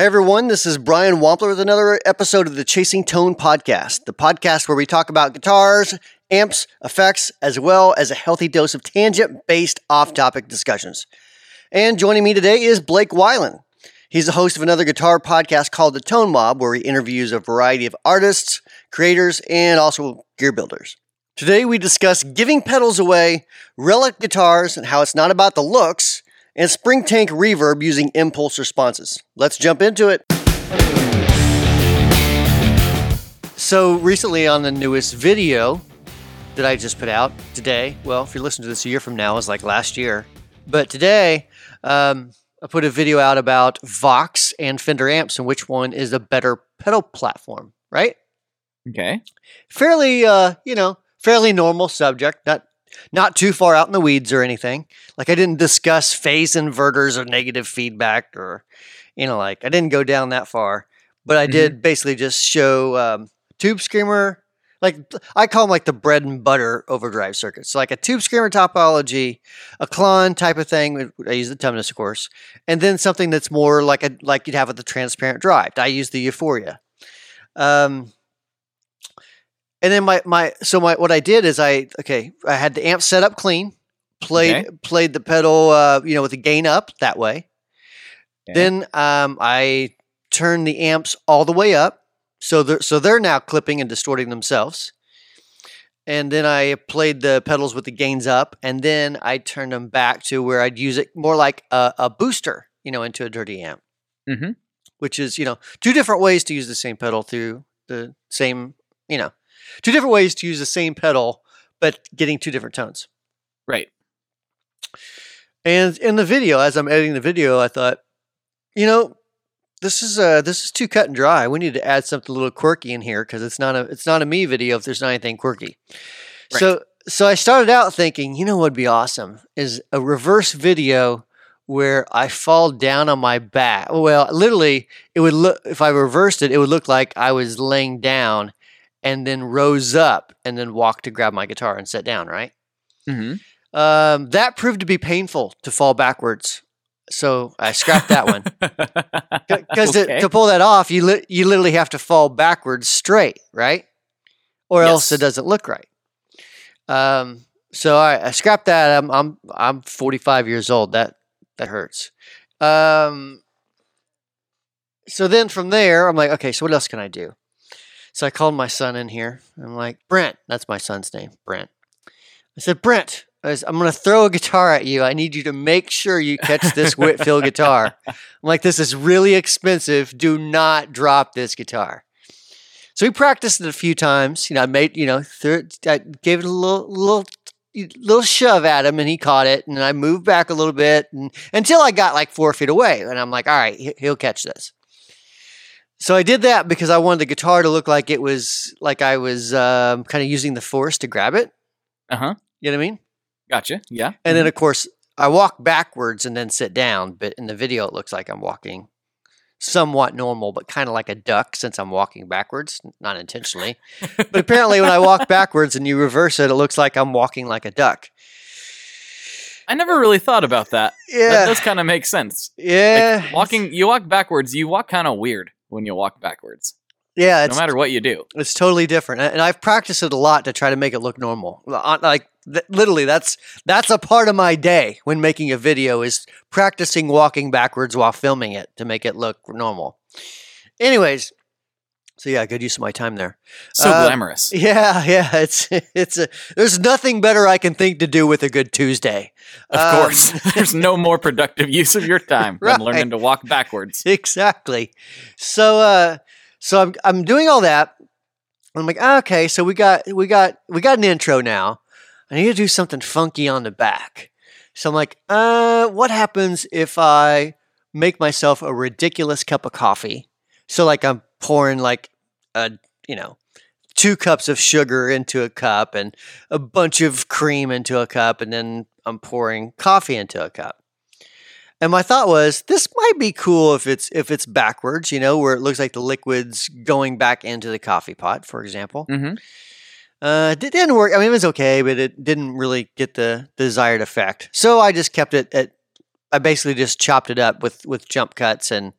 Hey everyone, this is Brian Wampler with another episode of the Chasing Tone podcast, the podcast where we talk about guitars, amps, effects, as well as a healthy dose of tangent based off topic discussions. And joining me today is Blake Weiland. He's the host of another guitar podcast called The Tone Mob, where he interviews a variety of artists, creators, and also gear builders. Today we discuss giving pedals away, relic guitars, and how it's not about the looks, and spring tank reverb using impulse responses. Let's jump into it. So, recently on the newest video that I just put out today, well, if you're listening to this a year from now, it's like last year, but today um, I put a video out about Vox and Fender amps and which one is a better pedal platform, right? Okay. Fairly, uh, you know, fairly normal subject, not not too far out in the weeds or anything. Like I didn't discuss phase inverters or negative feedback or you know, like I didn't go down that far. But I did basically just show um, tube screamer, like I call them like the bread and butter overdrive circuits. So like a tube screamer topology, a Klon type of thing. I use the Tumnus, of course, and then something that's more like a like you'd have with the transparent drive. I use the Euphoria. Um, and then my my so my what I did is I okay I had the amp set up clean, played Okay. played the pedal uh, you know with the gain up that way. Okay. Then um, I turned the amps all the way up, so they're so they're now clipping and distorting themselves. And then I played the pedals with the gains up, and then I turned them back to where I'd use it more like a, a booster, you know, into a dirty amp Mhm. which is you know two different ways to use the same pedal through the same you know two different ways to use the same pedal but getting two different tones Right. and in the video as i'm editing the video i thought you know this is uh this is too cut and dry we need to add something a little quirky in here because it's not a it's not a me video if there's not anything quirky so so i started out thinking you know what would be awesome is a reverse video where I fall down on my back. Well, literally, it would look if I reversed it, it would look like I was laying down and then rose up and then walked to grab my guitar and sit down. Right. hmm Um, that proved to be painful to fall backwards, so I scrapped that one because Okay. to, to pull that off, you li- you literally have to fall backwards straight, right? Or else it doesn't look right. Um, so I, I scrapped that. I'm I'm I'm 45 years old. That that hurts. Um, so then from there, I'm like, okay, so what else can I do? So I called my son in here. I'm like, Brent, that's my son's name, Brent. I said, Brent, I I'm going to throw a guitar at you. I need you to make sure you catch this Whitfield guitar. I'm like, this is really expensive. Do not drop this guitar. So we practiced it a few times. You know, I made, you know, it, I gave it a little, little, little shove at him, and he caught it. And I moved back a little bit, and until I got like four feet away. And I'm like, all right, he'll catch this. So I did that because I wanted the guitar to look like it was like I was um, kind of using the force to grab it. Uh huh. You know what I mean? Gotcha. Yeah. And then, of course, I walk backwards and then sit down. But in the video, it looks like I'm walking somewhat normal, but kind of like a duck since I'm walking backwards, not intentionally. but apparently, when I walk backwards and you reverse it, it looks like I'm walking like a duck. I never really thought about that. Yeah, that does kind of make sense. yeah. Like walking, you walk backwards. You walk kind of weird when you walk backwards. yeah. No matter what you do. it's totally different. And I've practiced it a lot to try to make it look normal. Uh, Like, th- literally, that's that's a part of my day when making a video is practicing walking backwards while filming it to make it look normal. Anyways, so yeah, good use of my time there. So Uh, glamorous. Yeah, yeah, it's it's a there's nothing better I can think to do with a good Tuesday. Of Um, course. There's no more productive use of your time Right. than learning to walk backwards. exactly. So uh so I'm I'm doing all that. I'm like, "Ah, okay, so we got we got we got an intro now. I need to do something funky on the back. So I'm like, uh, what happens if I make myself a ridiculous cup of coffee? So like I'm pouring like a you know two cups of sugar into a cup and a bunch of cream into a cup, and then I'm pouring coffee into a cup. And my thought was, this might be cool if it's if it's backwards, you know, where it looks like the liquid's going back into the coffee pot, for example. Mm-hmm. Uh, it didn't work. I mean, it was okay, but it didn't really get the desired effect. So I just kept it at. I basically just chopped it up with with jump cuts and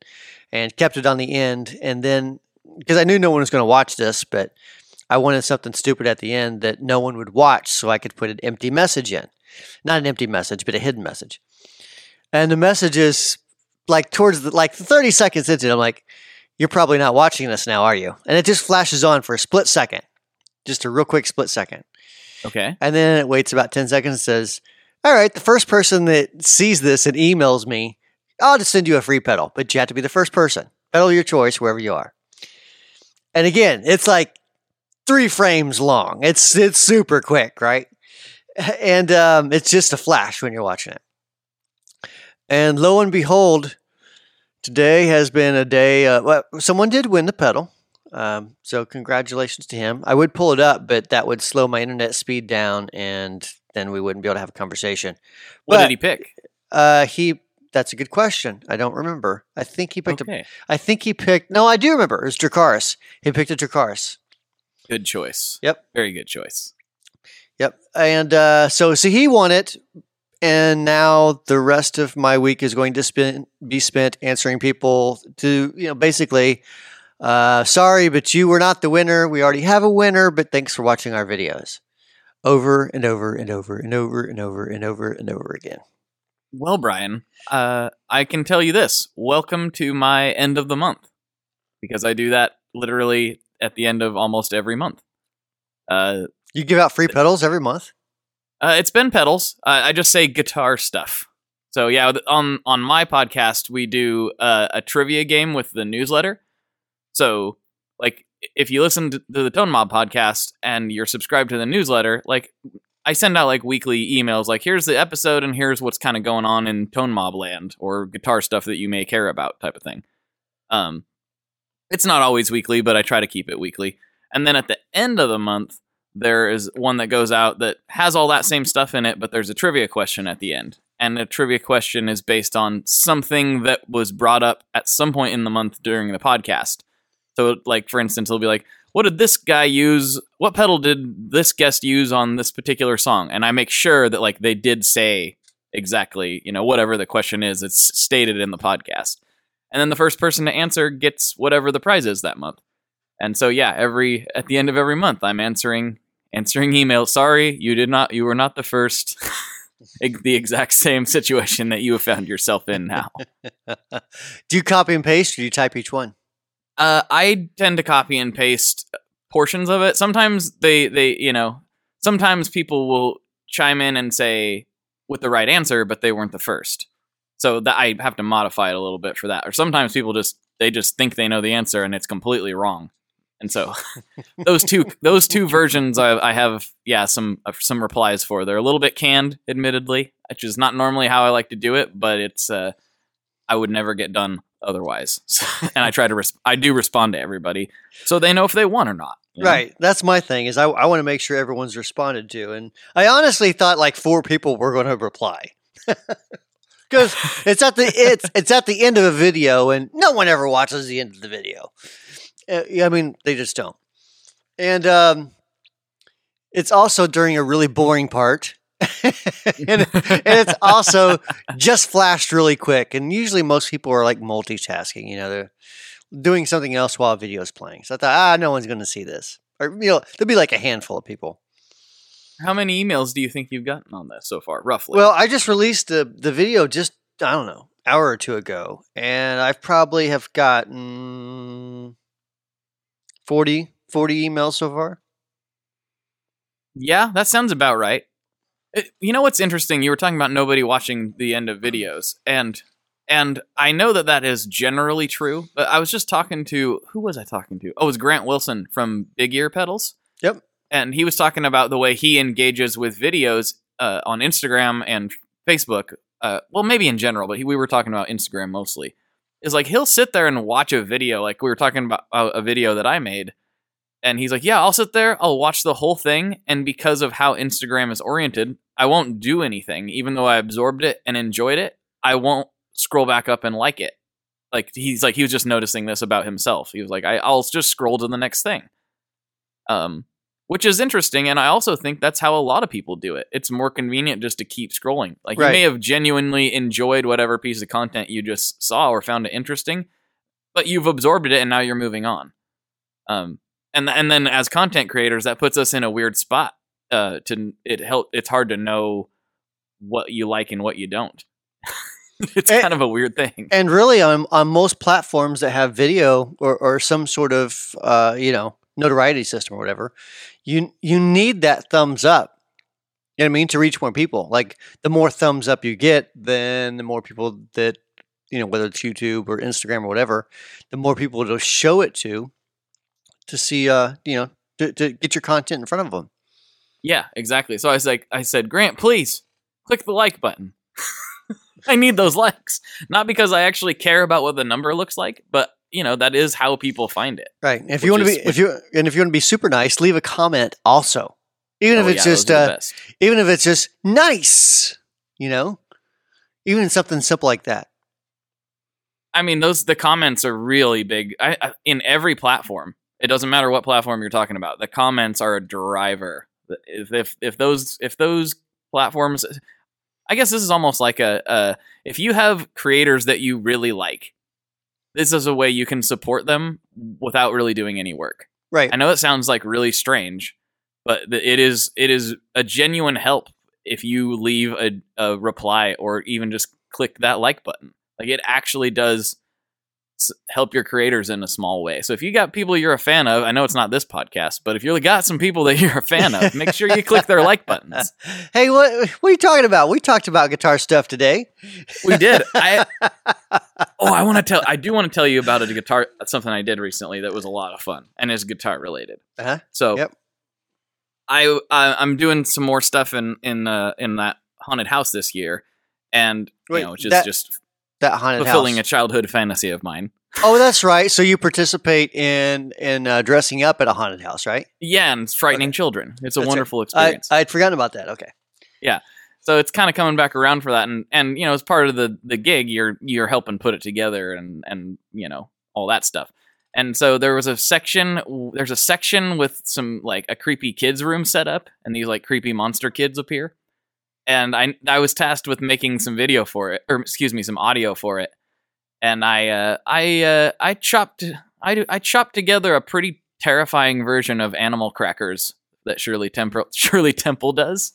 and kept it on the end. And then because I knew no one was going to watch this, but I wanted something stupid at the end that no one would watch, so I could put an empty message in, not an empty message, but a hidden message. And the message is like towards the like 30 seconds into it, I'm like, "You're probably not watching this now, are you?" And it just flashes on for a split second, just a real quick split second. Okay. And then it waits about 10 seconds and says, All right, the first person that sees this and emails me, I'll just send you a free pedal, but you have to be the first person. Pedal your choice wherever you are. And again, it's like three frames long. It's it's super quick, right? And um, it's just a flash when you're watching it. And lo and behold, today has been a day. Uh, well, someone did win the pedal. Um, so congratulations to him. I would pull it up, but that would slow my internet speed down, and then we wouldn't be able to have a conversation. What But- did he pick? Uh, he. That's a good question. I don't remember. I think he picked a. Okay. I think he picked. No, I do remember. It was Dracarys. He picked a Dracarys. Good choice. Yep. Very good choice. Yep. And uh, so, so he won it, and now the rest of my week is going to spend be spent answering people to you know basically. Uh, sorry, but you were not the winner. We already have a winner, but thanks for watching our videos over and over and over and over and over and over and over again. Well, Brian, uh, I can tell you this. Welcome to my end of the month because I do that literally at the end of almost every month. Uh, You give out free pedals every month. Uh, it's been pedals. I just say guitar stuff. So yeah, on on my podcast we do uh, a trivia game with the newsletter. So like if you listen to the Tone Mob podcast and you're subscribed to the newsletter, like I send out like weekly emails like here's the episode and here's what's kind of going on in Tone Mob land or guitar stuff that you may care about type of thing. Um it's not always weekly, but I try to keep it weekly. And then at the end of the month, there is one that goes out that has all that same stuff in it, but there's a trivia question at the end. And the trivia question is based on something that was brought up at some point in the month during the podcast. So, like, for instance, it'll be like, what did this guy use? What pedal did this guest use on this particular song? And I make sure that, like, they did say exactly, you know, whatever the question is, it's stated in the podcast. And then the first person to answer gets whatever the prize is that month. And so yeah, every at the end of every month I'm answering answering emails. Sorry, you did not you were not the first. The exact same situation that you have found yourself in now. do you copy and paste or do you type each one? Uh, I tend to copy and paste portions of it. Sometimes they they you know sometimes people will chime in and say with the right answer, but they weren't the first. So that I have to modify it a little bit for that. Or sometimes people just they just think they know the answer and it's completely wrong. And so those two those two versions I, I have yeah some uh, some replies for. They're a little bit canned, admittedly, which is not normally how I like to do it, but it's uh, I would never get done otherwise. And I try to res- I do respond to everybody so they know if they won or not. know? Right. That's my thing is I, I want to make sure everyone's responded to. And I honestly thought like four people were going to reply. Because it's at the it's it's at the end of a video and no one ever watches the end of the video. Uh, I mean, they just don't. And um, it's also during a really boring part. and, and it's also just flashed really quick. And usually most people are like multitasking, you know, they're doing something else while a video is playing. So I thought, ah, no one's going to see this. Or, you know, there'll be like a handful of people. How many emails do you think you've gotten on this so far, roughly? Well, I just released the, the video just, I don't know, hour or two ago. And I've probably have gotten 40, 40 emails so far. Yeah, that sounds about right. It- you know what's interesting? You were talking about nobody watching the end of videos, and and I know that that is generally true. But I was just talking to who was I talking to? Oh, it was Grant Wilson from Big Ear Pedals. Yep. And he was talking about the way he engages with videos uh, on Instagram and Facebook. Uh, well, maybe in general, but he, we were talking about Instagram mostly. Is like he'll sit there and watch a video, like we were talking about uh, a video that I made, and he's like, "Yeah, I'll sit there, I'll watch the whole thing, and because of how Instagram is oriented, I won't do anything, even though I absorbed it and enjoyed it. I won't scroll back up and like it. Like he's like he was just noticing this about himself. He was like, I, I'll just scroll to the next thing. Um, which is interesting, and I also think that's how a lot of people do it. It's more convenient just to keep scrolling. Like you may have genuinely enjoyed whatever piece of content you just saw or found it interesting, but you've absorbed it and now you're moving on. Um, and and then as content creators, that puts us in a weird spot. Uh, to it help. It's hard to know what you like and what you don't. it's Eh, kind of a weird thing. And really, on on most platforms that have video or, or some sort of uh, you know notoriety system or whatever, you you need that thumbs up. You know what I mean to reach more people. Like the more thumbs up you get, then the more people that you know whether it's YouTube or Instagram or whatever, the more people to show it to to see uh you know to, to get your content in front of them. Yeah, exactly. So I was like, I said, Grant, please click the like button. I need those likes, not because I actually care about what the number looks like, but you know that is how people find it. Right. If you want to be if you and if you want to be super nice, leave a comment also. Even Oh, if it's yeah, just those are the uh, even if it's just nice, you know, even something simple like that. I mean, those the comments are really big I, I, in every platform. It doesn't matter what platform you're talking about. The comments are a driver. If if, if those if those platforms, I guess this is almost like a, a if you have creators that you really like, this is a way you can support them without really doing any work. Right. I know it sounds like really strange, but it is it is a genuine help if you leave a, a reply or even just click that like button. Like it actually does help your creators in a small way. So if you got people you're a fan of, I know it's not this podcast, but if you got some people that you're a fan of, make sure you click their like buttons. hey, what what are you talking about? We talked about guitar stuff today. We did. I oh, I want to tell. I do want to tell you about a guitar. Something I did recently that was a lot of fun and is guitar related. Uh-huh. So Yep. I, I I'm doing some more stuff in in uh, in that haunted house this year, and Wait, you know, which is that- just That haunted fulfilling house. a childhood fantasy of mine. oh, that's right. So you participate in in uh, dressing up at a haunted house, right? Yeah, and frightening Okay. children. It's a That's it. wonderful I experience. I'd forgotten about that. Okay. Yeah. So it's kind of coming back around for that, and and you know, as part of the the gig, you're you're helping put it together, and and you know all that stuff. And so there was a section. There's a section with some like a creepy kids room set up, and these like creepy monster kids appear. And I I was tasked with making some video for it, or excuse me, some audio for it. And I uh, I uh, I chopped I I chopped together a pretty terrifying version of Animal Crackers that Shirley Temple Shirley Temple does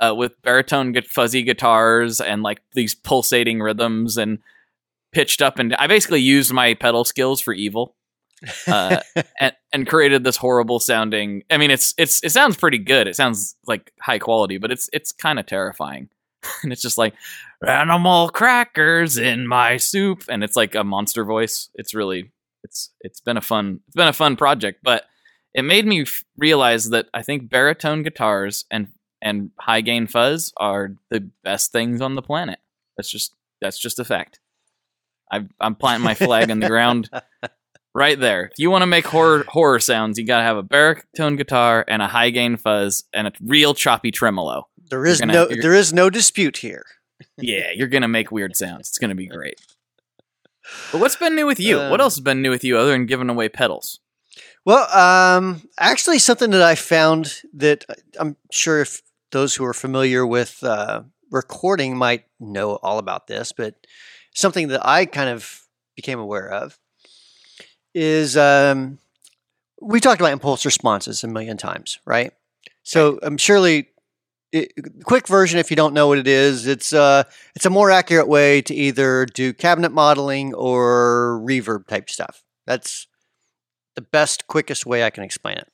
uh, with baritone gu- fuzzy guitars and like these pulsating rhythms and pitched up and I basically used my pedal skills for evil uh, and and created this horrible sounding. I mean, it's it's it sounds pretty good. It sounds like high quality, but it's it's kind of terrifying. and it's just like animal crackers in my soup, and it's like a monster voice. It's really it's it's been a fun it's been a fun project, but it made me f- realize that I think baritone guitars and and high gain fuzz are the best things on the planet. That's just that's just a fact. I, I'm planting my flag in the ground right there. If you want to make horror horror sounds, you gotta have a baritone guitar and a high gain fuzz and a real choppy tremolo. There is gonna- no there is no dispute here. Yeah, you're gonna make weird sounds. It's gonna be great. But what's been new with you? what Um, else has been new with you other than giving away pedals? Well, um, actually, something that I found that uh, I'm sure if those who are familiar with uh, recording might know all about this, but something that I kind of became aware of is um, we talked about impulse responses a million times, right? So I'm surely. It, quick version, if you don't know what it is, it's uh, it's a more accurate way to either do cabinet modeling or reverb type stuff. That's the best, quickest way I can explain it.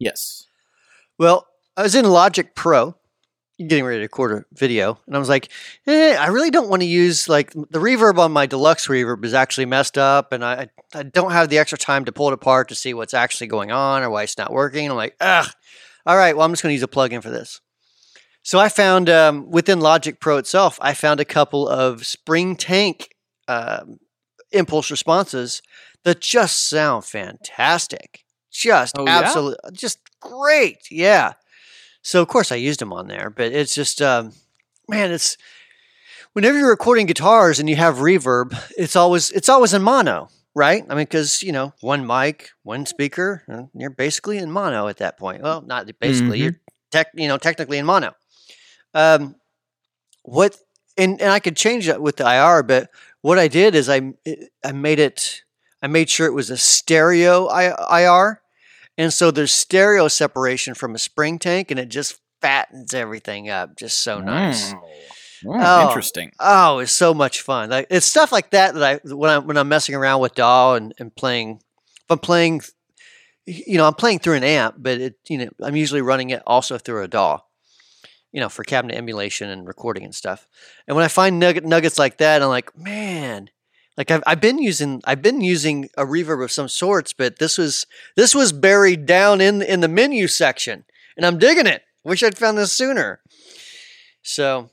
Yes. Well, I was in Logic Pro, getting ready to record a video, and I was like, eh, I really don't want to use like the reverb on my deluxe reverb is actually messed up, and I I don't have the extra time to pull it apart to see what's actually going on or why it's not working. I'm like, ugh. All right, well, I'm just going to use a plugin for this. So I found um, within Logic Pro itself, I found a couple of spring tank um, impulse responses that just sound fantastic. Just Oh, yeah? absolutely, just great. Yeah. So of course I used them on there, but it's just, um, man, it's whenever you're recording guitars and you have reverb, it's always it's always in mono, right? I mean, because you know, one mic, one speaker, and you're basically in mono at that point. Well, not basically, Mhm. you're tech, you know, technically in mono. Um, what and and I could change that with the IR, but what I did is I I made it. I made sure it was a stereo I- IR, and so there's stereo separation from a spring tank, and it just fattens everything up. Just so nice. Mm. Oh. Mm, Interesting. Oh, it's so much fun. Like it's stuff like that that I when I'm when I'm messing around with DAW and, and playing. If I'm playing, you know, I'm playing through an amp, but it you know I'm usually running it also through a DAW. You know, for cabinet emulation and recording and stuff. And when I find nugget, nuggets like that, I'm like, man, like I've, I've been using I've been using a reverb of some sorts, but this was this was buried down in in the menu section, and I'm digging it. Wish I'd found this sooner. So,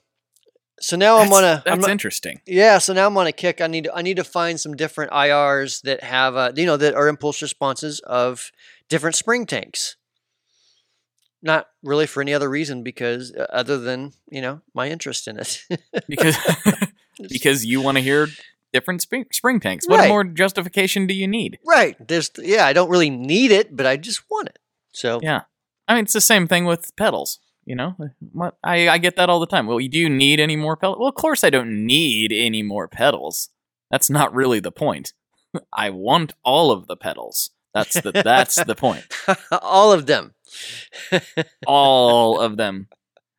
so now I'm That's- on a I'm That's not- interesting. yeah, so now I'm on a kick. I need to, I need to find some different IRs that have uh, you know that are impulse responses of different spring tanks. Not really for any other reason because uh, other than you know my interest in it. Because because you want to hear different spring, spring tanks. What Right. more justification do you need? right. There's yeah, I don't really need it, but I just want it. So Yeah. I mean, it's the same thing with pedals. You know, I, I get that all the time. Well, do you need any more pedals? Well, of course I don't need any more pedals. That's not really the point. I want all of the pedals. That's the that's the point. all of them. All of them.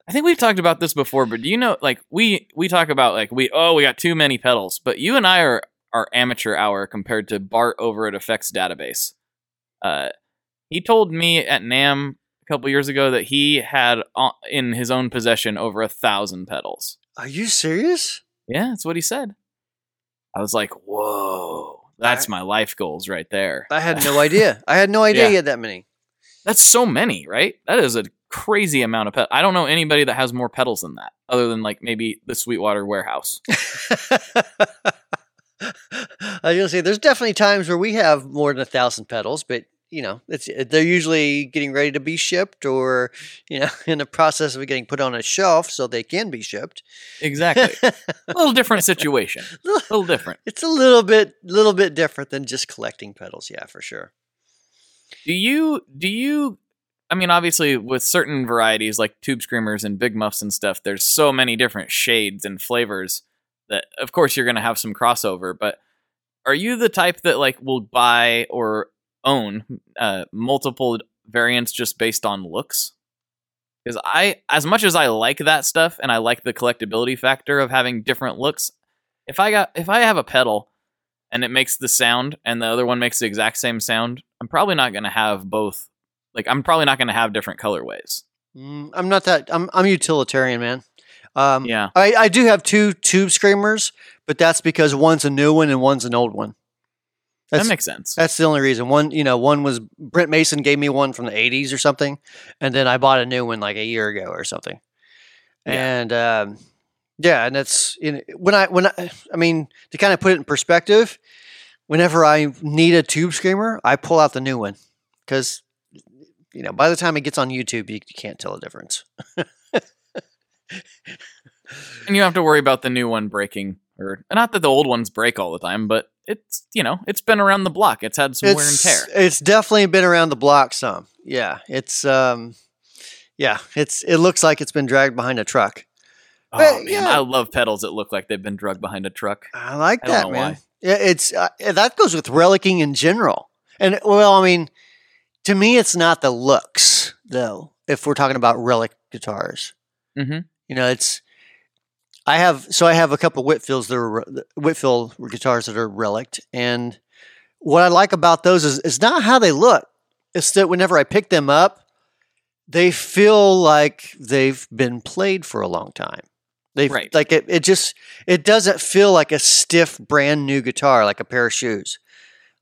I think we've talked about this before, but do you know like we we talk about like we oh we got too many pedals, but you and I are are amateur hour compared to Bart over at Effects Database. Uh, he told me at NAMM a couple years ago that he had uh, in his own possession over a thousand pedals. Are you serious? Yeah, that's what he said. I was like, whoa, that's I- my life goals right there. I had no idea. I had no idea Yeah. he had that many. That's so many, right? That is a crazy amount of pedals. I don't know anybody that has more pedals than that, other than like maybe the Sweetwater Warehouse. I was gonna say there's definitely times where we have more than a thousand pedals, but you know, it's uh, they're usually getting ready to be shipped or you know in the process of getting put on a shelf so they can be shipped. Exactly. a little different situation. A little different. it's a little bit little bit different than just collecting pedals, yeah, for sure. Do you do you I mean obviously with certain varieties like tube screamers and big muffs and stuff there's so many different shades and flavors that of course you're going to have some crossover but are you the type that like will buy or own uh, multiple variants just based on looks? Cuz I as much as I like that stuff and I like the collectability factor of having different looks if I got if I have a pedal and it makes the sound and the other one makes the exact same sound, I'm probably not going to have both. Like I'm probably not going to have different colorways. Mm, I'm not that. I'm I'm utilitarian, man. Um, Yeah. I, I do have two tube screamers, but that's because one's a new one and one's an old one. That's, that makes sense. that's the only reason. One, you know, one was Brent Mason gave me one from the '80s or something, and then I bought a new one like a year ago or something. Yeah. And um, yeah, and that's you know, when I when I I mean to kind of put it in perspective, whenever I need a tube screamer, I pull out the new one because you know by the time it gets on YouTube, you, you can't tell the difference. and you have to worry about the new one breaking or not that the old ones break all the time, but it's, you know, it's been around the block. It's had some wear and it's, tear. It's definitely been around the block some. Yeah, it's um, yeah, it's it looks like it's been dragged behind a truck. Oh but, man, yeah. I love pedals that look like they've been dragged behind a truck. I like I that, man. why. Yeah, it's uh, that goes with relicking in general. And well, I mean, to me, it's not the looks though. If we're talking about relic guitars, Mhm. you know, it's. I have so I have a couple Whitfields that are Whitfield guitars that are relict, and what I like about those is it's not how they look. It's that whenever I pick them up, they feel like they've been played for a long time. They Right. like it. It just it doesn't feel like a stiff brand new guitar like a pair of shoes.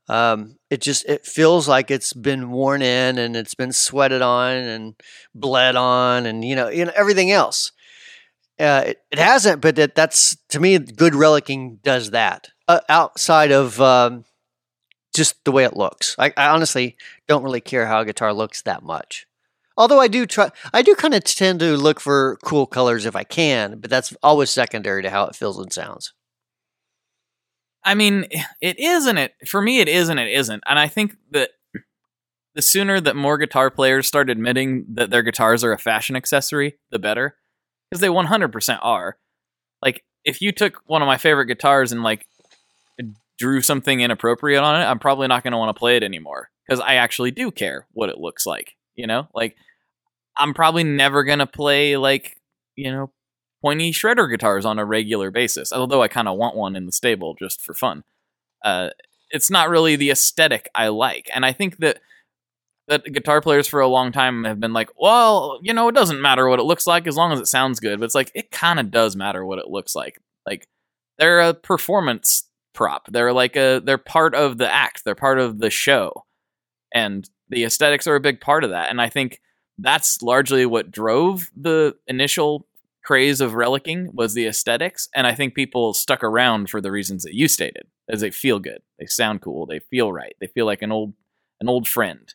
Um, it just it feels like it's been worn in and it's been sweated on and bled on and you know you know everything else. Uh, it, it hasn't, but it, that's to me good relicking does that. Uh, outside of um, just the way it looks, I, I honestly don't really care how a guitar looks that much. Although I do try, I do kind of tend to look for cool colors if I can, but that's always secondary to how it feels and sounds. I mean, it is and it for me it is and it isn't. And I think that the sooner that more guitar players start admitting that their guitars are a fashion accessory, the better. Because they 100% are. Like if you took one of my favorite guitars and like drew something inappropriate on it, I'm probably not going to want to play it anymore because I actually do care what it looks like. You know, like I'm probably never going to play like you know pointy shredder guitars on a regular basis. Although I kind of want one in the stable just for fun. Uh, it's not really the aesthetic I like, and I think that that guitar players for a long time have been like, well, you know, it doesn't matter what it looks like as long as it sounds good. But it's like it kind of does matter what it looks like. Like they're a performance prop. They're like a they're part of the act. They're part of the show, and the aesthetics are a big part of that. And I think that's largely what drove the initial craze of relicking was the aesthetics. And I think people stuck around for the reasons that you stated, as they feel good, they sound cool, they feel right, they feel like an old an old friend.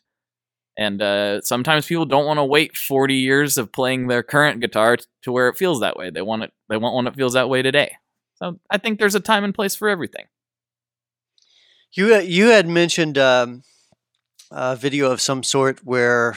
And uh, sometimes people don't want to wait 40 years of playing their current guitar t- to where it feels that way. They want it. They want one that feels that way today. So I think there's a time and place for everything. You you had mentioned um, a video of some sort where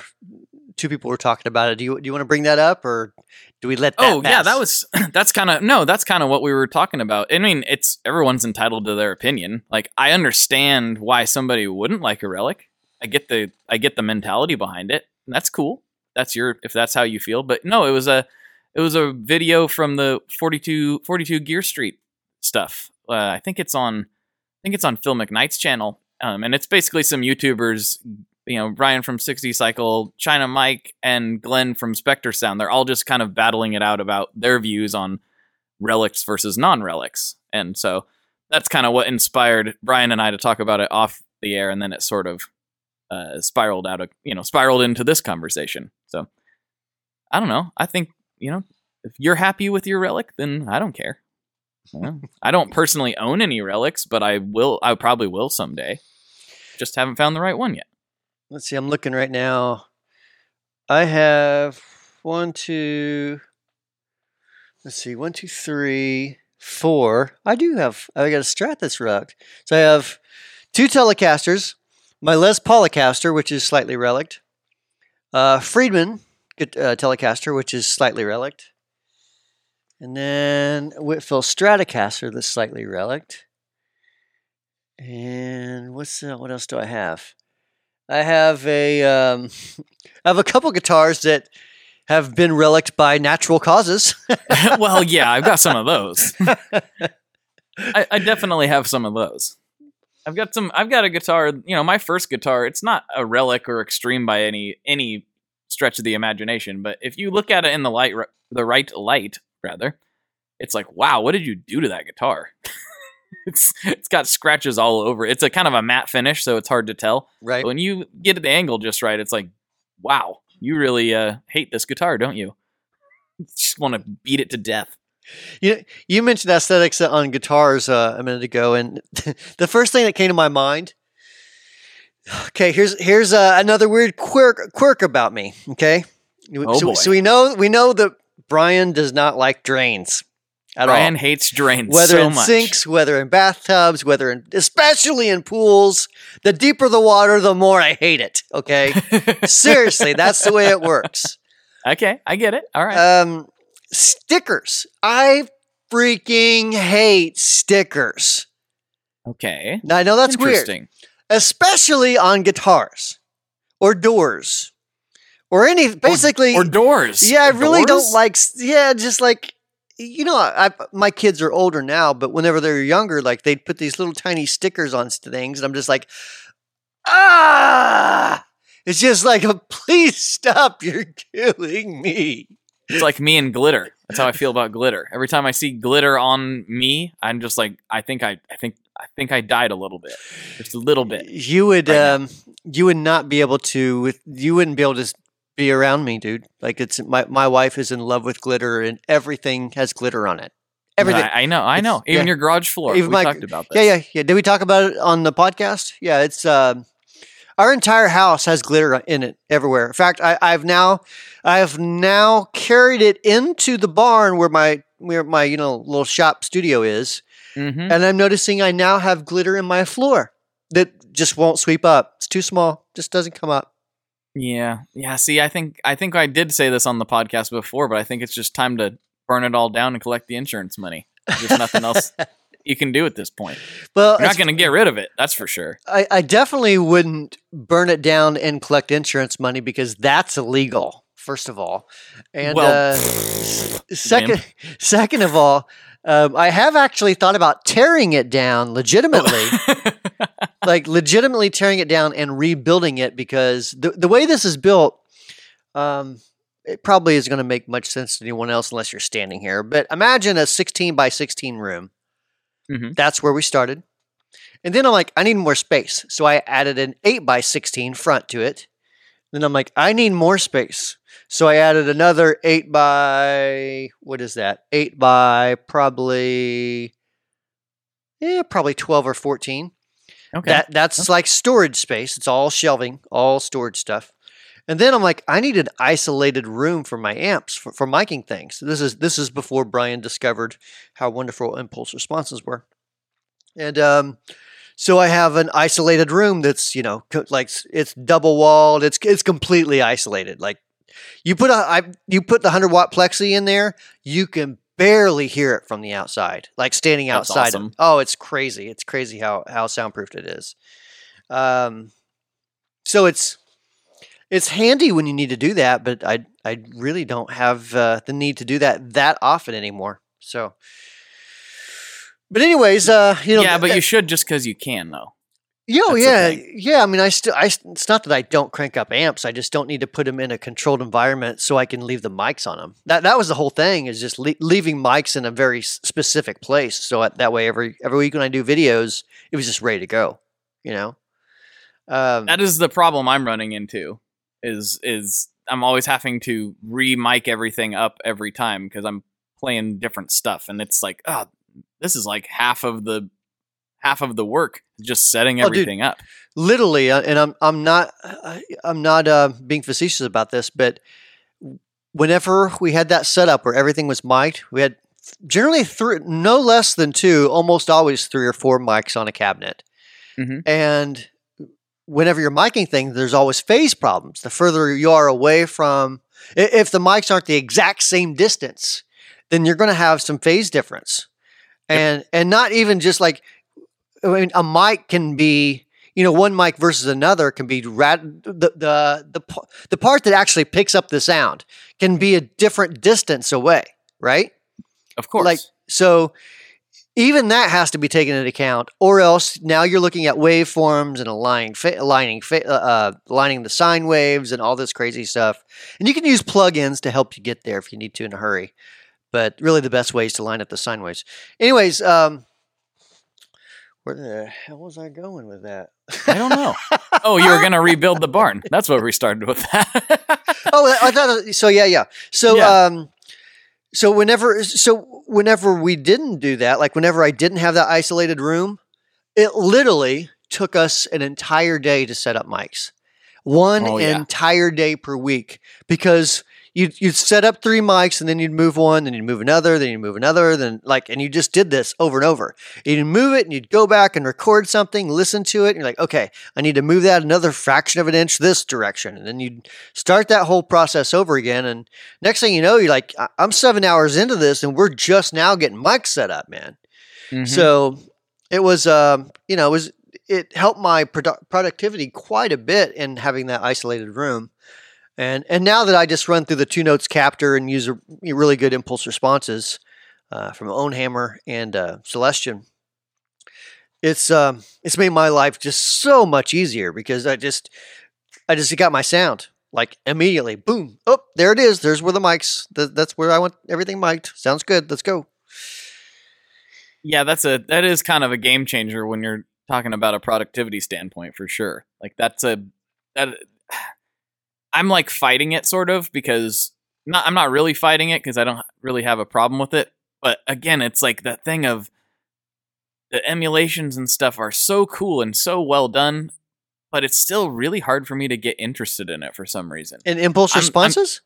two people were talking about it. Do you do you want to bring that up, or do we let that? Oh yeah, that was that's kind of no, that's kind of what we were talking about. I mean, it's everyone's entitled to their opinion. Like I understand why somebody wouldn't like a relic. I get the I get the mentality behind it. And that's cool. That's your if that's how you feel. But no, it was a it was a video from the 42 42 Gear Street stuff. Uh, I think it's on I think it's on Phil McKnight's channel. Um, and it's basically some YouTubers, you know, Brian from 60 Cycle, China Mike, and Glenn from Spectre Sound. They're all just kind of battling it out about their views on relics versus non relics. And so that's kind of what inspired Brian and I to talk about it off the air. And then it sort of uh, spiraled out of, you know, spiraled into this conversation. So I don't know. I think, you know, if you're happy with your relic, then I don't care. I don't personally own any relics, but I will. I probably will someday. Just haven't found the right one yet. Let's see. I'm looking right now. I have one, two. Let's see. One, two, three, four. I do have. I got a Strat that's rugged. So I have two Telecasters, my Les Polycaster, which is slightly relict, uh, Friedman uh, Telecaster, which is slightly relict, and then Whitfield Stratocaster that's slightly relict. And what's uh, what else do I have? I have a um, I have a couple guitars that have been relict by natural causes. well, yeah, I've got some of those. I, I definitely have some of those. I've got some. I've got a guitar. You know, my first guitar. It's not a relic or extreme by any any stretch of the imagination. But if you look at it in the light, the right light, rather, it's like, wow, what did you do to that guitar? it's it's got scratches all over. It's a kind of a matte finish, so it's hard to tell. right. But when you get the angle just right, it's like, wow, you really uh, hate this guitar, don't you? Just want to beat it to death. You you mentioned aesthetics on guitars uh, a minute ago, and the first thing that came to my mind. Okay, here's here's uh, another weird quirk quirk about me. Okay, Oh, so, boy. so we know we know that Brian does not like drains at Brian all. hates drains Whether so in much. sinks, whether in bathtubs, whether in especially in pools, the deeper the water, the more I hate it. Okay, seriously, that's the way it works. okay, I get it. All right. Um, stickers. I freaking hate stickers. okay. Now I know that's weird, especially on guitars or doors or any. Basically, Or doors. yeah, I really Doors? don't like. Yeah, just like you know, I, my kids are older now, but whenever they were younger, like they'd put these little tiny stickers on things, and I'm just like, ah. It's just like, a, please stop! You're killing me. It's like me and glitter. That's how I feel about glitter. Every time I see glitter on me, I'm just like, I think I, I think, I think I died a little bit, just a little bit. You would right now. um you would not be able to you wouldn't be able to be around me, dude. Like it's my my wife is in love with glitter and everything has glitter on it. Everything. I, I know. I know. Even yeah. your garage floor. Even we my- talked about this. yeah, yeah, yeah. Did we talk about it on the podcast? Yeah, it's uh, our entire house has glitter in it everywhere. In fact, I, I've now I have now carried it into the barn where my where my you know little shop studio is, hmm and I'm noticing I now have glitter in my floor that just won't sweep up. It's too small. Just doesn't come up. Yeah. Yeah. See, I think I think I did say this on the podcast before, but I think it's just time to burn it all down and collect the insurance money. There's nothing else. you can do at this point. Well, You're not going to get rid of it. That's for sure. I, I definitely wouldn't burn it down and collect insurance money because that's illegal. First of all, and well, uh, second, second of all, um, I have actually thought about tearing it down legitimately, like legitimately tearing it down and rebuilding it because the the way this is built, um, it probably is going to make much sense to anyone else unless you're standing here. But imagine a 16 by 16 room. Mhm. That's where we started. And then I'm like, I need more space. So I added an 8 by 16 front to it. Then I'm like, I need more space. So I added another 8 by, what is that? 8 by probably, yeah, probably 12 or 14. Okay. That that's like storage space. It's all shelving, all storage stuff. And then I'm like, I need an isolated room for my amps for, for miking things. This is this is before Brian discovered how wonderful impulse responses were. And um, so I have an isolated room that's you know co- like it's double walled. It's it's completely isolated. Like you put a I, you put the hundred watt plexi in there, you can barely hear it from the outside. Like standing That's outside. awesome. oh, it's crazy. It's crazy how how soundproofed it is. Um, so it's it's handy when you need to do that, but I I really don't have uh, the need to do that that often anymore. So, but anyways, uh, you know, yeah, but you should just because you can, though. Yo, yeah, yeah. I mean, I still, I, it's not that I don't crank up amps. I just don't need to put them in a controlled environment so I can leave the mics on them. That that was the whole thing is just le- leaving mics in a very specific place. So at, that way, every every week when I do videos, it was just ready to go. You know. Um, That is the problem I'm running into. Is is I'm always having to re-mic everything up every time because I'm playing different stuff, and it's like, oh, this is like half of the half of the work, just setting Oh, dude. everything up. literally uh, and i'm i'm not I- i'm not uh, being facetious about this but whenever we had that setup where everything was mic'd we had generally three no less than two almost always three or four mics on a cabinet Mhm. and whenever you're miking things there's always phase problems the further you are away from if the mics aren't the exact same distance then you're going to have some phase difference and and not even just like I mean, a mic can be, you know, one mic versus another can be rad. The the the the part that actually picks up the sound can be a different distance away, right? Of course, Like so, even that has to be taken into account, or else now you're looking at waveforms and aligning, fa- aligning, fa- uh, uh, aligning the sine waves and all this crazy stuff. And you can use plugins to help you get there if you need to in a hurry. But really, the best way is to line up the sine waves. Anyways, um, where the hell was I going with that? I don't know. oh, you were gonna rebuild the barn. That's what we started with. That. oh, I thought so. Yeah, yeah. So, Yeah. um, so whenever, so whenever we didn't do that, like whenever I didn't have that isolated room, it literally took us an entire day to set up mics, one Oh, yeah. entire day per week, because you'd you'd set up three mics and then you'd move one, then you'd move another, then you'd move another, then like, and you just did this over and over. You'd move it and you'd go back and record something, listen to it, and you're like, okay, I need to move that another fraction of an inch this direction, and then you'd start that whole process over again. And next thing you know, you're like, I'm seven hours into this, and we're just now getting mics set up, man. Mhm. So it was, um, you know, it was it helped my produ- productivity quite a bit in having that isolated room. And and now that I just run through the two notes captor and use a, really good impulse responses uh, from Ownhammer and uh, Celestion, it's um, it's made my life just so much easier because I just I just got my sound like immediately. Boom! Oh, there it is. There's where the mics. Th- that's where I want everything mic'd. Sounds good. Let's go. yeah, that's a that is kind of a game changer when you're talking about a productivity standpoint for sure. Like that's a that I'm like fighting it sort of because not I'm not really fighting it because I don't really have a problem with it. But again, it's like that thing of the emulations and stuff are so cool and so well done, but it's still really hard for me to get interested in it for some reason. And impulse I'm- I'm- responses.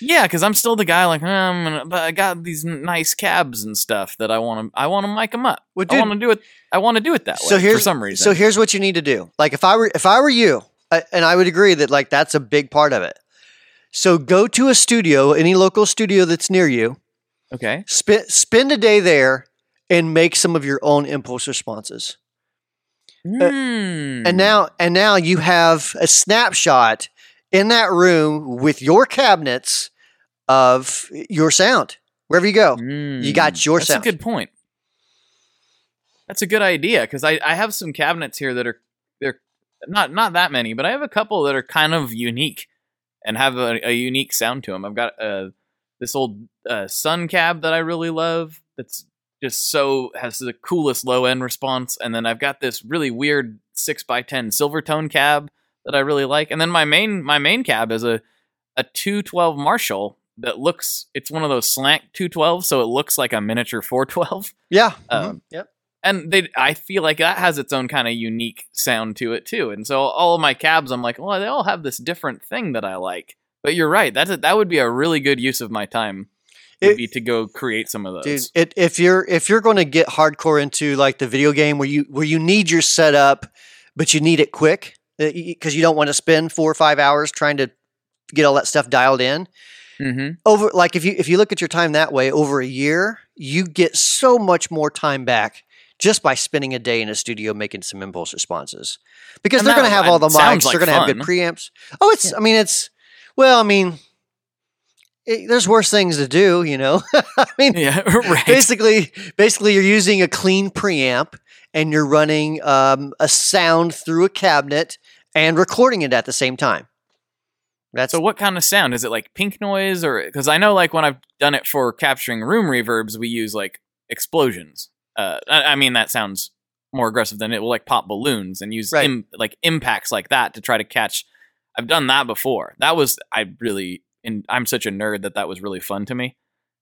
Yeah, because I'm still the guy like, "Uh, I'm gonna, but I got these n- nice cabs and stuff that I want to, I want to mic them up. Well, I dude, want to do it. I want to do it that way so here's for some reason. So here's what you need to do. Like if I were if I were you, I, and I would agree that like that's a big part of it. So go to a studio, any local studio that's near you, okay, spend spend a day there, and make some of your own impulse responses. Hmm. And now and now you have a snapshot in that room with your cabinets of your sound. Wherever you go. you got Mm, your That's sound. a good point. That's a good idea because I, I have some cabinets here that they're not not that many, but I have a couple that are kind of unique and have a, a unique sound to them. I've got uh, this old uh, Sunn cab that I really love. That's just so has the coolest low end response, and then I've got this really weird six x ten Silvertone cab that I really like, and then my main my main cab is a a two twelve Marshall that looks it's one of those slant two twelve, so it looks like a miniature four twelve Yeah. Um, mhm, Yep. And they I feel like that has its own kind of unique sound to it too. And so all of my cabs, I'm like, well, they all have this different thing that I like. But you're right. That's a, that would be a really good use of my time. Would It- be to go create some of those. Dude, it, if you're if you're going to get hardcore into like the video game where you where you need your setup, but you need it quick because you don't want to spend four or five hours trying to get all that stuff dialed in. hmm Over like if you if you look at your time that way over a year, you get so much more time back just by spending a day in a studio making some impulse responses because And they're going to have all the mics, they're going to have good preamps. Oh, it's I mean it's well, I mean. It, there's worse things to do, you know. I mean, Yeah, right. basically basically you're using a clean preamp and you're running um, a sound through a cabinet and recording it at the same time that's So what kind of sound is it? Like pink noise, or because I know like when I've done it for capturing room reverbs, we use like explosions. Uh, I, I mean that sounds more aggressive than it will like pop balloons and use Right. im- like impacts like that to try to catch. I've done that before. That was I really and I'm such a nerd that that was really fun to me.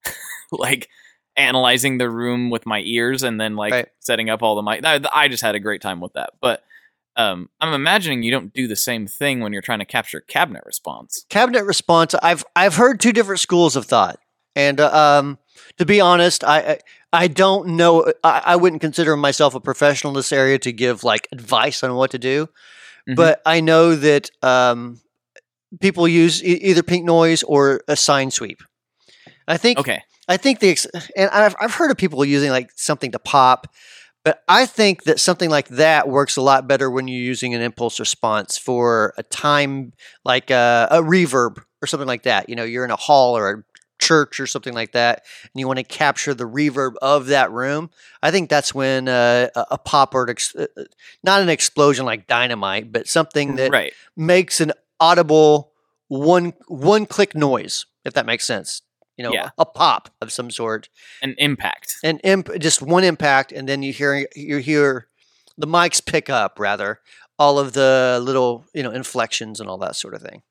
like analyzing the room with my ears and then like Right. setting up all the mic. I, I just had a great time with that, but. Um, I'm imagining you don't do the same thing when you're trying to capture cabinet response. cabinet response i've i've heard two different schools of thought and uh, um, to be honest i i, I don't know I, I wouldn't consider myself a professional in this area to give like advice on what to do Mhm. but i know that um, people use e- either pink noise or a sine sweep i think Okay. I think the ex- and I've I've heard of people using like something to pop, but I think that something like that works a lot better when you're using an impulse response for a time like a, a reverb or something like that. You know, you're in a hall or a church or something like that, and you want to capture the reverb of that room. I think that's when uh, a, a pop or ex- uh, not an explosion like dynamite, but something that right. makes an audible one one click noise, if that makes sense. You know, Yeah. a pop of some sort, An impact. an imp, just one impact, and then you hear you hear the mics pick up rather all of the little you know inflections and all that sort of thing.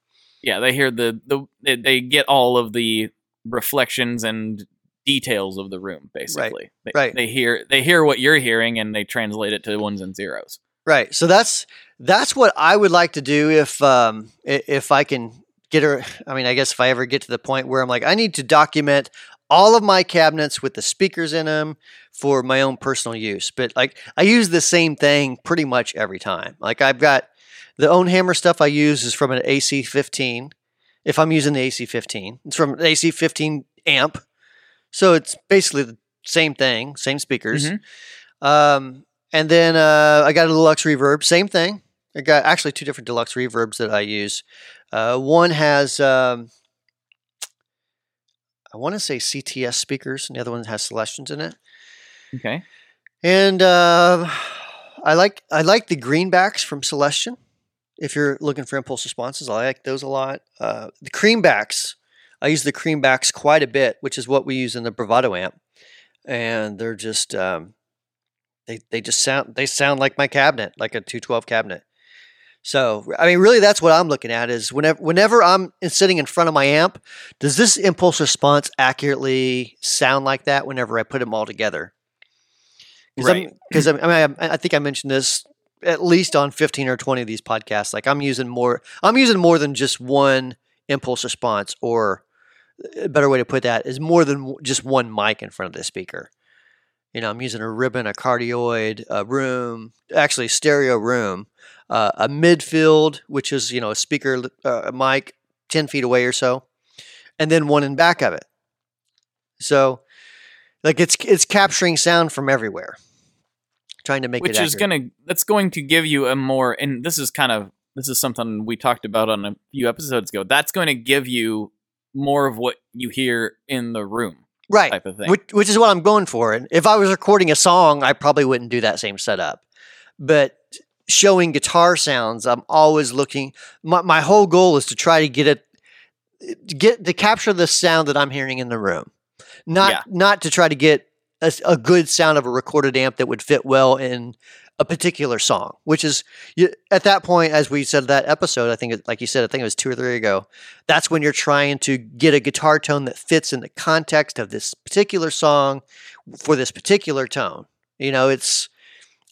Yeah, they hear the the they get all of the reflections and details of the room basically. They, right. They hear they hear what you're hearing and they translate it to ones and zeros. Right. So that's that's what I would like to do if um if I can get her I mean I guess if I ever get to the point where I'm like I need to document all of my cabinets with the speakers in them for my own personal use. But like I use the same thing pretty much every time. Like I've got the OwnHammer stuff I use is from an AC15. If I'm using the AC15, it's from an AC15 amp. So it's basically the same thing, same speakers. Mhm. Um, and then uh, I got a deluxe reverb, same thing. I got actually two different deluxe reverbs that I use. Uh, one has, um, I want to say CTS speakers, and the other one has Celestions in it. Okay. And uh, I like I like the greenbacks from Celestion. If you're looking for impulse responses, I like those a lot. Uh, the creambacks, I use the creambacks quite a bit, which is what we use in the Bravado amp, and they're just um, they they just sound they sound like my cabinet, like a 212 cabinet. So I mean, really, that's what I'm looking at is whenever whenever I'm sitting in front of my amp, does this impulse response accurately sound like that? Whenever I put them all together, Right. Because I mean, I, I think I mentioned this at least on 15 or 20 of these podcasts. Like I'm using more, I'm using more than just one impulse response, or a better way to put that is more than just one mic in front of the speaker. You know, I'm using a ribbon, a cardioid, a room, actually stereo room, uh, a midfield, which is you know a speaker, uh, a mic 10 feet away or so, and then one in back of it. So Like it's it's capturing sound from everywhere, trying to make which is accurate. gonna that's going to give you a more and this is kind of this is something we talked about on a few episodes ago that's going to give you more of what you hear in the room right. type of thing Which, which is what I'm going for. And if I was recording a song, I probably wouldn't do that same setup. But showing guitar sounds, I'm always looking. My, my whole goal is to try to get it, get to capture the sound that I'm hearing in the room, not Yeah. not to try to get a, a good sound of a recorded amp that would fit well in a particular song. Which is at that point, as we said that episode, I think, like you said, I think it was two or three ago. That's when you're trying to get a guitar tone that fits in the context of this particular song for this particular tone. You know, it's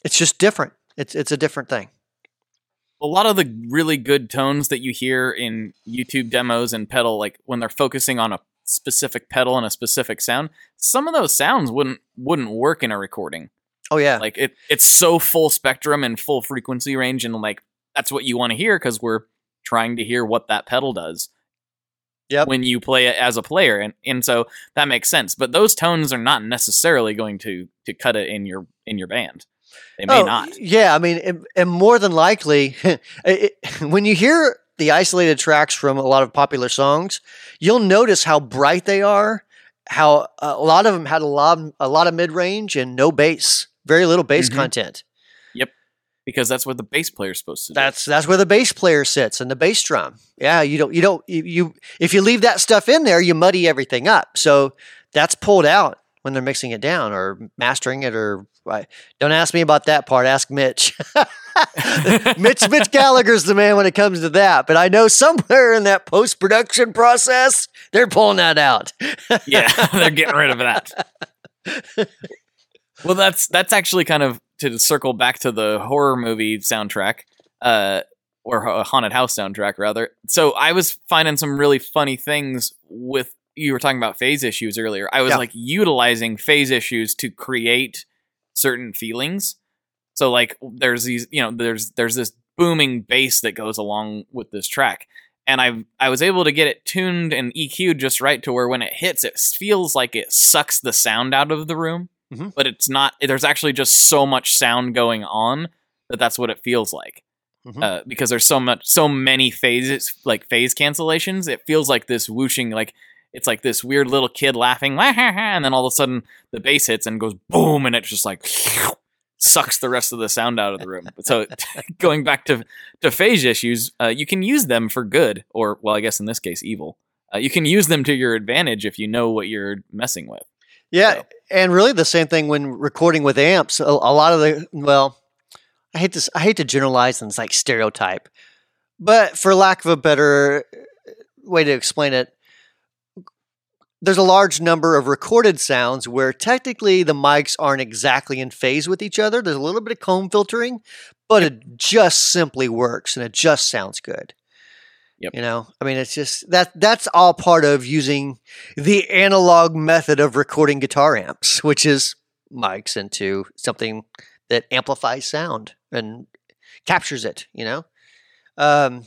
it's just different. It's it's a different thing. a lot of the really good tones that you hear in YouTube demos and pedal, like when they're focusing on a specific pedal and a specific sound, some of those sounds wouldn't wouldn't work in a recording. Oh yeah, Like it, it's so full spectrum and full frequency range, and like that's what you want to hear because we're trying to hear what that pedal does. Yep. When you play it as a player, and and so that makes sense. But those tones are not necessarily going to to cut it in your in your band. They may oh, not. Yeah, I mean, and, and more than likely, it, when you hear the isolated tracks from a lot of popular songs, you'll notice how bright they are. How uh, a lot of them had a lot a lot of mid range and no bass, very little bass Mhm. content. Yep, because that's what the bass player's supposed to do. That's that's where the bass player sits and the bass drum. Yeah, you don't you don't you, you if you leave that stuff in there, you muddy everything up. So that's pulled out when they're mixing it down or mastering it or don't ask me about that part. Ask Mitch. Mitch Mitch Gallagher's the man when it comes to that. But I know somewhere in that post production process, they're pulling that out. yeah, they're getting rid of that. well, that's that's actually kind of to circle back to the horror movie soundtrack, uh, or haunted house soundtrack rather. So I was finding some really funny things with you were talking about phase issues earlier. I was Yeah. like utilizing phase issues to create certain feelings. So like there's these, you know, there's there's this booming bass that goes along with this track and I I was able to get it tuned and EQ'd just right to where when it hits, it feels like it sucks the sound out of the room, Mhm. but it's not. There's actually just so much sound going on that that's what it feels like. Mhm. Uh, because there's so much, so many phases, like phase cancellations. It feels like this whooshing, like it's like this weird little kid laughing, "Wah, ha, ha," and then all of a sudden the bass hits and goes boom, and it just like sucks the rest of the sound out of the room. So going back to to phase issues, uh, you can use them for good, or well, I guess in this case, evil. Uh, you can use them to your advantage if you know what you're messing with. Yeah, So- and really the same thing when recording with amps. A, a lot of the well, I hate this. I hate to generalize and it's like stereotype, but for lack of a better uh, way to explain it, there's a large number of recorded sounds where technically the mics aren't exactly in phase with each other. There's a little bit of comb filtering, but it just simply works and it just sounds good. Yep. You know, I mean, it's just that that's all part of using the analog method of recording guitar amps, which is mics into something that amplifies sound and captures it, you know, um,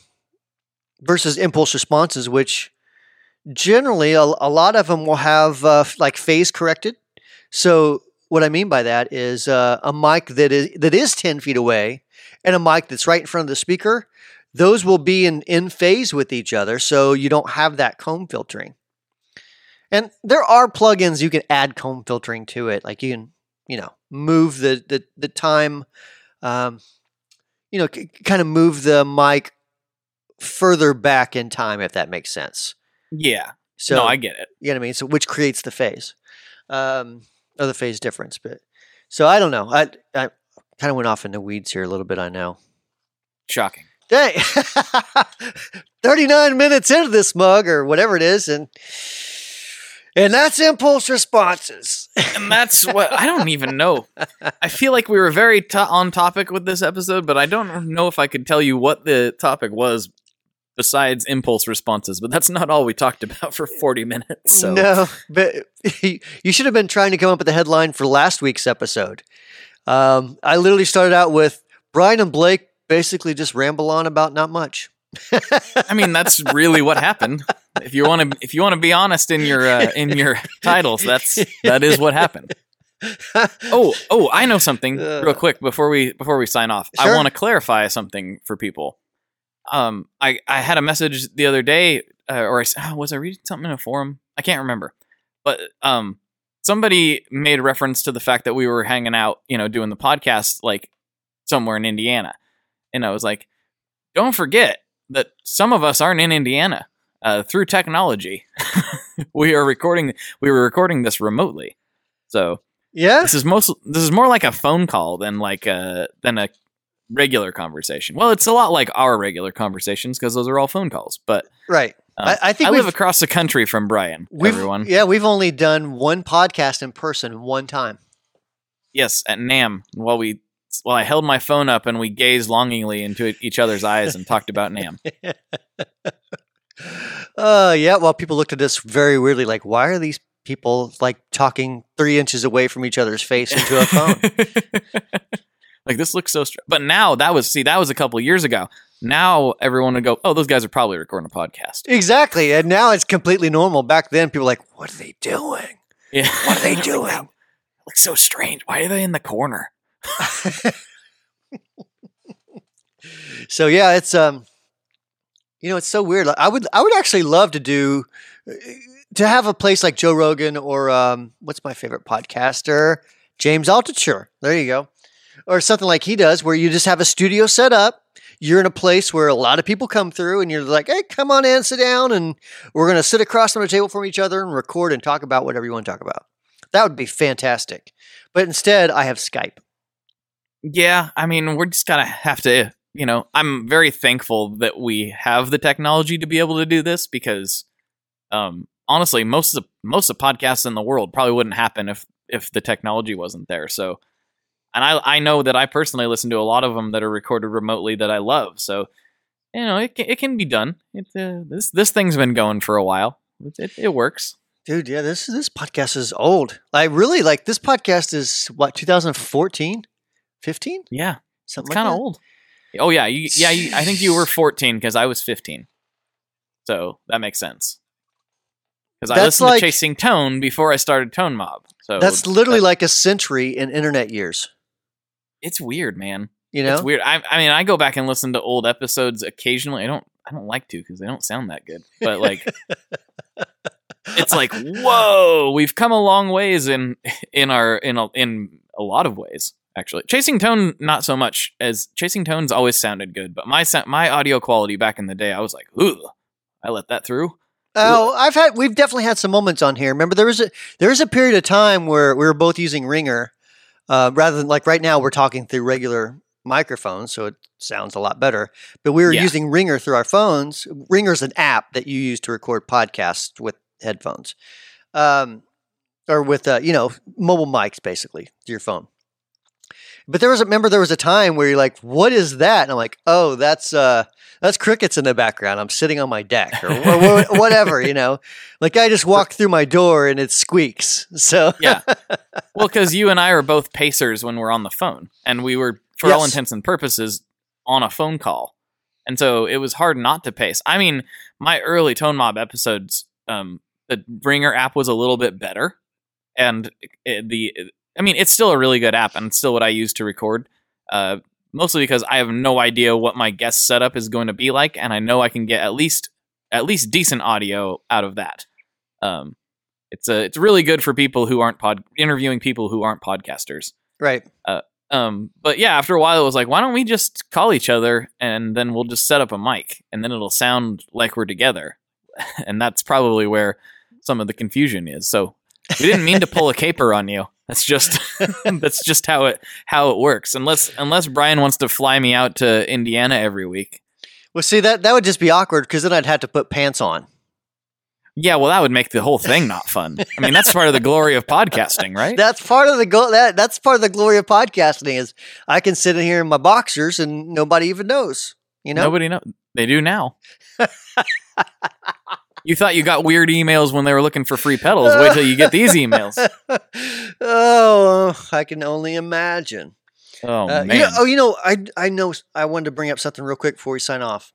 versus impulse responses, which generally a, a lot of them will have uh, like phase corrected. So what I mean by that is uh, a mic that is that is ten feet away and a mic that's right in front of the speaker. Those will be in, in phase with each other, so you don't have that comb filtering. And there are plugins you can add comb filtering to it, like you can, you know, move the the, the time, um, you know, c- kind of move the mic further back in time, if that makes sense. Yeah. So no, I get it. you know what I mean? So which creates the phase, um, or the phase difference. But so I don't know. I I kind of went off in the weeds here a little bit. I know. Shocking. Dang, thirty nine minutes into this mug or whatever it is, and and that's impulse responses. And that's what I don't even know. I feel like we were very to on topic with this episode, but I don't know if I could tell you what the topic was besides impulse responses. But that's not all we talked about for 40 minutes. So No, but you should have been trying to come up with the headline for last week's episode. Um, I literally started out with Brian and Blake basically just ramble on about not much. I mean, that's really what happened. If you want to, if you want to be honest in your uh, in your titles, that's that is what happened. Oh, oh, I know something real quick before we before we sign off. I want to clarify something for people. Um, I I had a message the other day, uh, or I oh, was I reading something in a forum? I can't remember, but um, somebody made reference to the fact that we were hanging out, you know, doing the podcast like somewhere in Indiana, and I was like, don't forget that some of us aren't in Indiana. Uh, through technology, we are recording. We were recording this remotely, so yeah. this is most this is more like a phone call than like a than a regular conversation. Well, it's a lot like our regular conversations because those are all phone calls. But Right. um, I, I think I live across the country from Brian. everyone, yeah we've only done one podcast in person one time. yes, at NAMM while we while I held my phone up and we gazed longingly into each other's eyes and talked about NAMM. Uh yeah. Well, people looked at us very weirdly, like, why are these people like talking three inches away from each other's face into a phone? like this looks so str- but now that was see that was a couple years ago now everyone would go oh those guys are probably recording a podcast exactly. And now it's completely normal. Back then, people were like, what are they doing? yeah What are they doing? that looks so strange why are they in the corner so yeah, it's um, you know, it's so weird. Like, I would, I would actually love to do, to have a place like Joe Rogan or um, what's my favorite podcaster, James Altucher. There you go, or something like he does, where you just have a studio set up. You're in a place where a lot of people come through, and you're like, "Hey, come on in, sit down, and we're gonna sit across from a table from each other and record and talk about whatever you want to talk about." That would be fantastic. But instead, I have Skype. yeah i mean we're just gonna have to you know i'm very thankful that we have the technology to be able to do this because um honestly most of the most of podcasts in the world probably wouldn't happen if if the technology wasn't there so and i i know that i personally listen to a lot of them that are recorded remotely that i love. So you know it can, it can be done. It, uh, this this thing's been going for a while. It, it, it works. Dude, yeah, this this podcast is old. I really like this podcast is what 2014, 15, yeah. Something it's kind of like old. Oh yeah you, yeah you, i think you were 14 because i was 15 so that makes sense. Because i listened like- to chasing tone before i started tone mob. So. That's literally that- like a century in internet years. It's weird man. You know, it's weird. I, I mean i go back and listen to old episodes occasionally. I don't i don't like to because they don't sound that good but like it's like whoa we've come a long ways in in our in a, in a lot of ways actually. Chasing tone not so much as chasing tones always sounded good but my my audio quality back in the day i was like ooh i let that through. Oh, I've had we've definitely had some moments on here. Remember, there was a there was a period of time where we were both using Ringr, uh, rather than like right now we're talking through regular microphones, so it sounds a lot better. But we were Yeah. using Ringr through our phones. Ringr's an app that you use to record podcasts with headphones, um, or with uh, you know mobile mics, basically to your phone. But there was a remember there was a time where you're like, "What is that?" And I'm like, "Oh, that's uh, that's crickets in the background. I'm sitting on my deck or, or whatever, you know. Like I just walked through my door and it squeaks. So yeah well because you and i are both pacers when we're on the phone and we were for all intents and purposes on a phone call and so it was hard not to pace i mean my early tone mob episodes um the Ringr app was a little bit better and it, the i mean it's still a really good app and it's still what i use to record uh mostly because i have no idea what my guest setup is going to be like and i know i can get at least at least decent audio out of that. Um it's a it's really good for people who aren't pod interviewing people who aren't podcasters. Right. um but yeah after a while it was like why don't we just call each other and then we'll just set up a mic and then it'll sound like we're together. And that's probably where some of the confusion is. So we didn't mean to pull a caper on you that's just that's just how it how it works unless unless brian wants to fly me out to indiana every week Well, see that that would just be awkward because then I'd have to put pants on. yeah well that would make the whole thing not fun i mean that's part of the glory of podcasting right That's part of the go. That that's part of the glory of podcasting is I can sit in here in my boxers and nobody even knows. You know, Nobody know. They do now. you thought you got weird emails when they were looking for free pedals. Wait till you get these emails. oh, I can only imagine. Oh Uh, man. you know, oh, you know, I I know. I wanted to bring up something real quick before we sign off.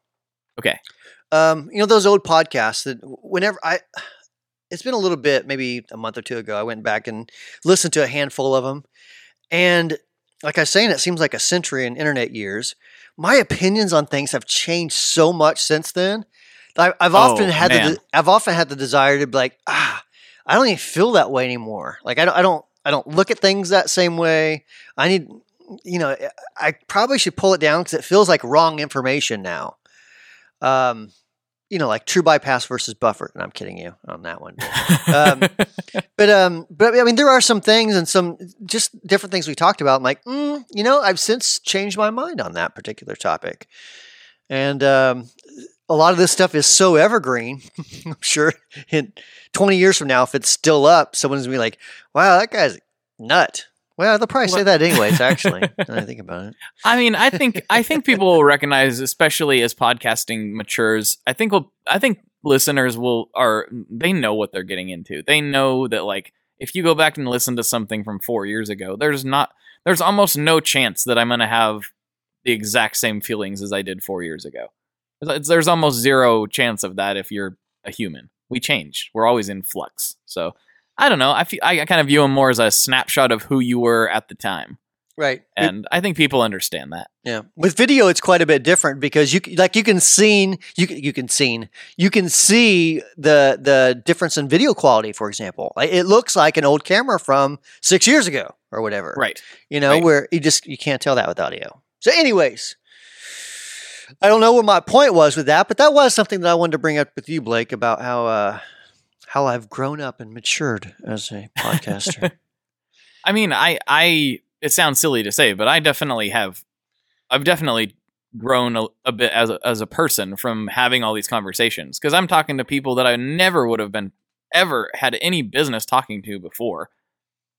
Okay. Um, you know those old podcasts that whenever I, it's been a little bit, maybe a month or two ago, I went back and listened to a handful of them, and like I was saying, it seems like a century in internet years. My opinions on things have changed so much since then. I, I've often Oh, had the man. I've often had the desire to be like, ah, I don't even feel that way anymore. Like I don't I don't I don't look at things that same way. I need you know I probably should pull it down because it feels like wrong information now. Um, you know, like true bypass versus buffer. And I'm kidding you on that one. Um, But um, but I mean, there are some things and some just different things we talked about. I'm like, mm, you know, I've since changed my mind on that particular topic, and um, a lot of this stuff is so evergreen. I'm sure in 20 years from now, if it's still up, someone's gonna be like, "Wow, that guy's nut." Well, they'll probably say that anyways. Actually, when I think about it. I mean, I think I think people will recognize, especially as podcasting matures. I think will I think listeners will are they know what they're getting into. They know that like if you go back and listen to something from four years ago, there's not there's almost no chance that I'm gonna have the exact same feelings as I did four years ago. There's there's almost zero chance of that if you're a human. We change. We're always in flux. So I don't know. I feel, I kind of view them more as a snapshot of who you were at the time, Right. and I think people understand that. Yeah, with video, it's quite a bit different because you like you can seen you can, you can seen you can see the the difference in video quality. For example, it looks like an old camera from six years ago or whatever. Right. You know, Right. where you just you can't tell that with audio. So, anyways, I don't know what my point was with that, but that was something that I wanted to bring up with you, Blake, about how uh, how I've grown up and matured as a podcaster. I mean, I, I, it sounds silly to say, but I definitely have, I've definitely grown a, a bit as a, as a person from having all these conversations because I'm talking to people that I never would have been ever had any business talking to before,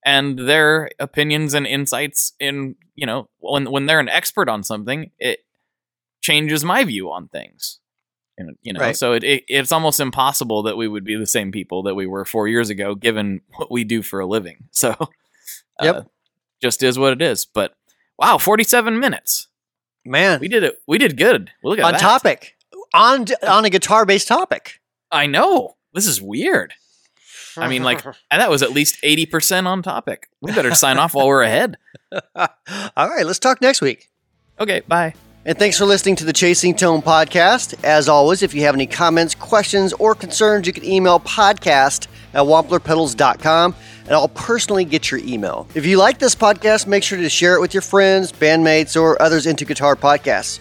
and their opinions and insights in you know when when they're an expert on something, it changes my view on things. And, you know, Right. so it, it it's almost impossible that we would be the same people that we were four years ago, given what we do for a living. So, Yep. uh, just is what it is. But wow, forty seven minutes. Man, We did it. We did good. Look at on that. topic, on on a guitar based topic. I know. This is weird. I mean, like- And that was at least eighty percent on topic. We better sign off while we're ahead. All right, let's talk next week. Okay, bye. And thanks for listening to the Chasing Tone podcast. As always, if you have any comments, questions, or concerns, you can email podcast at wamplerpedals.com and I'll personally get your email. If you like this podcast, make sure to share it with your friends, bandmates, or others into guitar podcasts.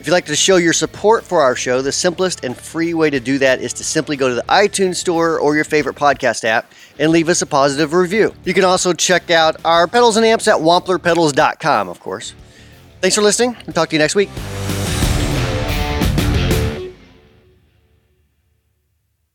If you'd like to show your support for our show, the simplest and free way to do that is to simply go to the iTunes store or your favorite podcast app and leave us a positive review. You can also check out our pedals and amps at wamplerpedals.com, of course. Thanks for listening. We'll talk to you next week.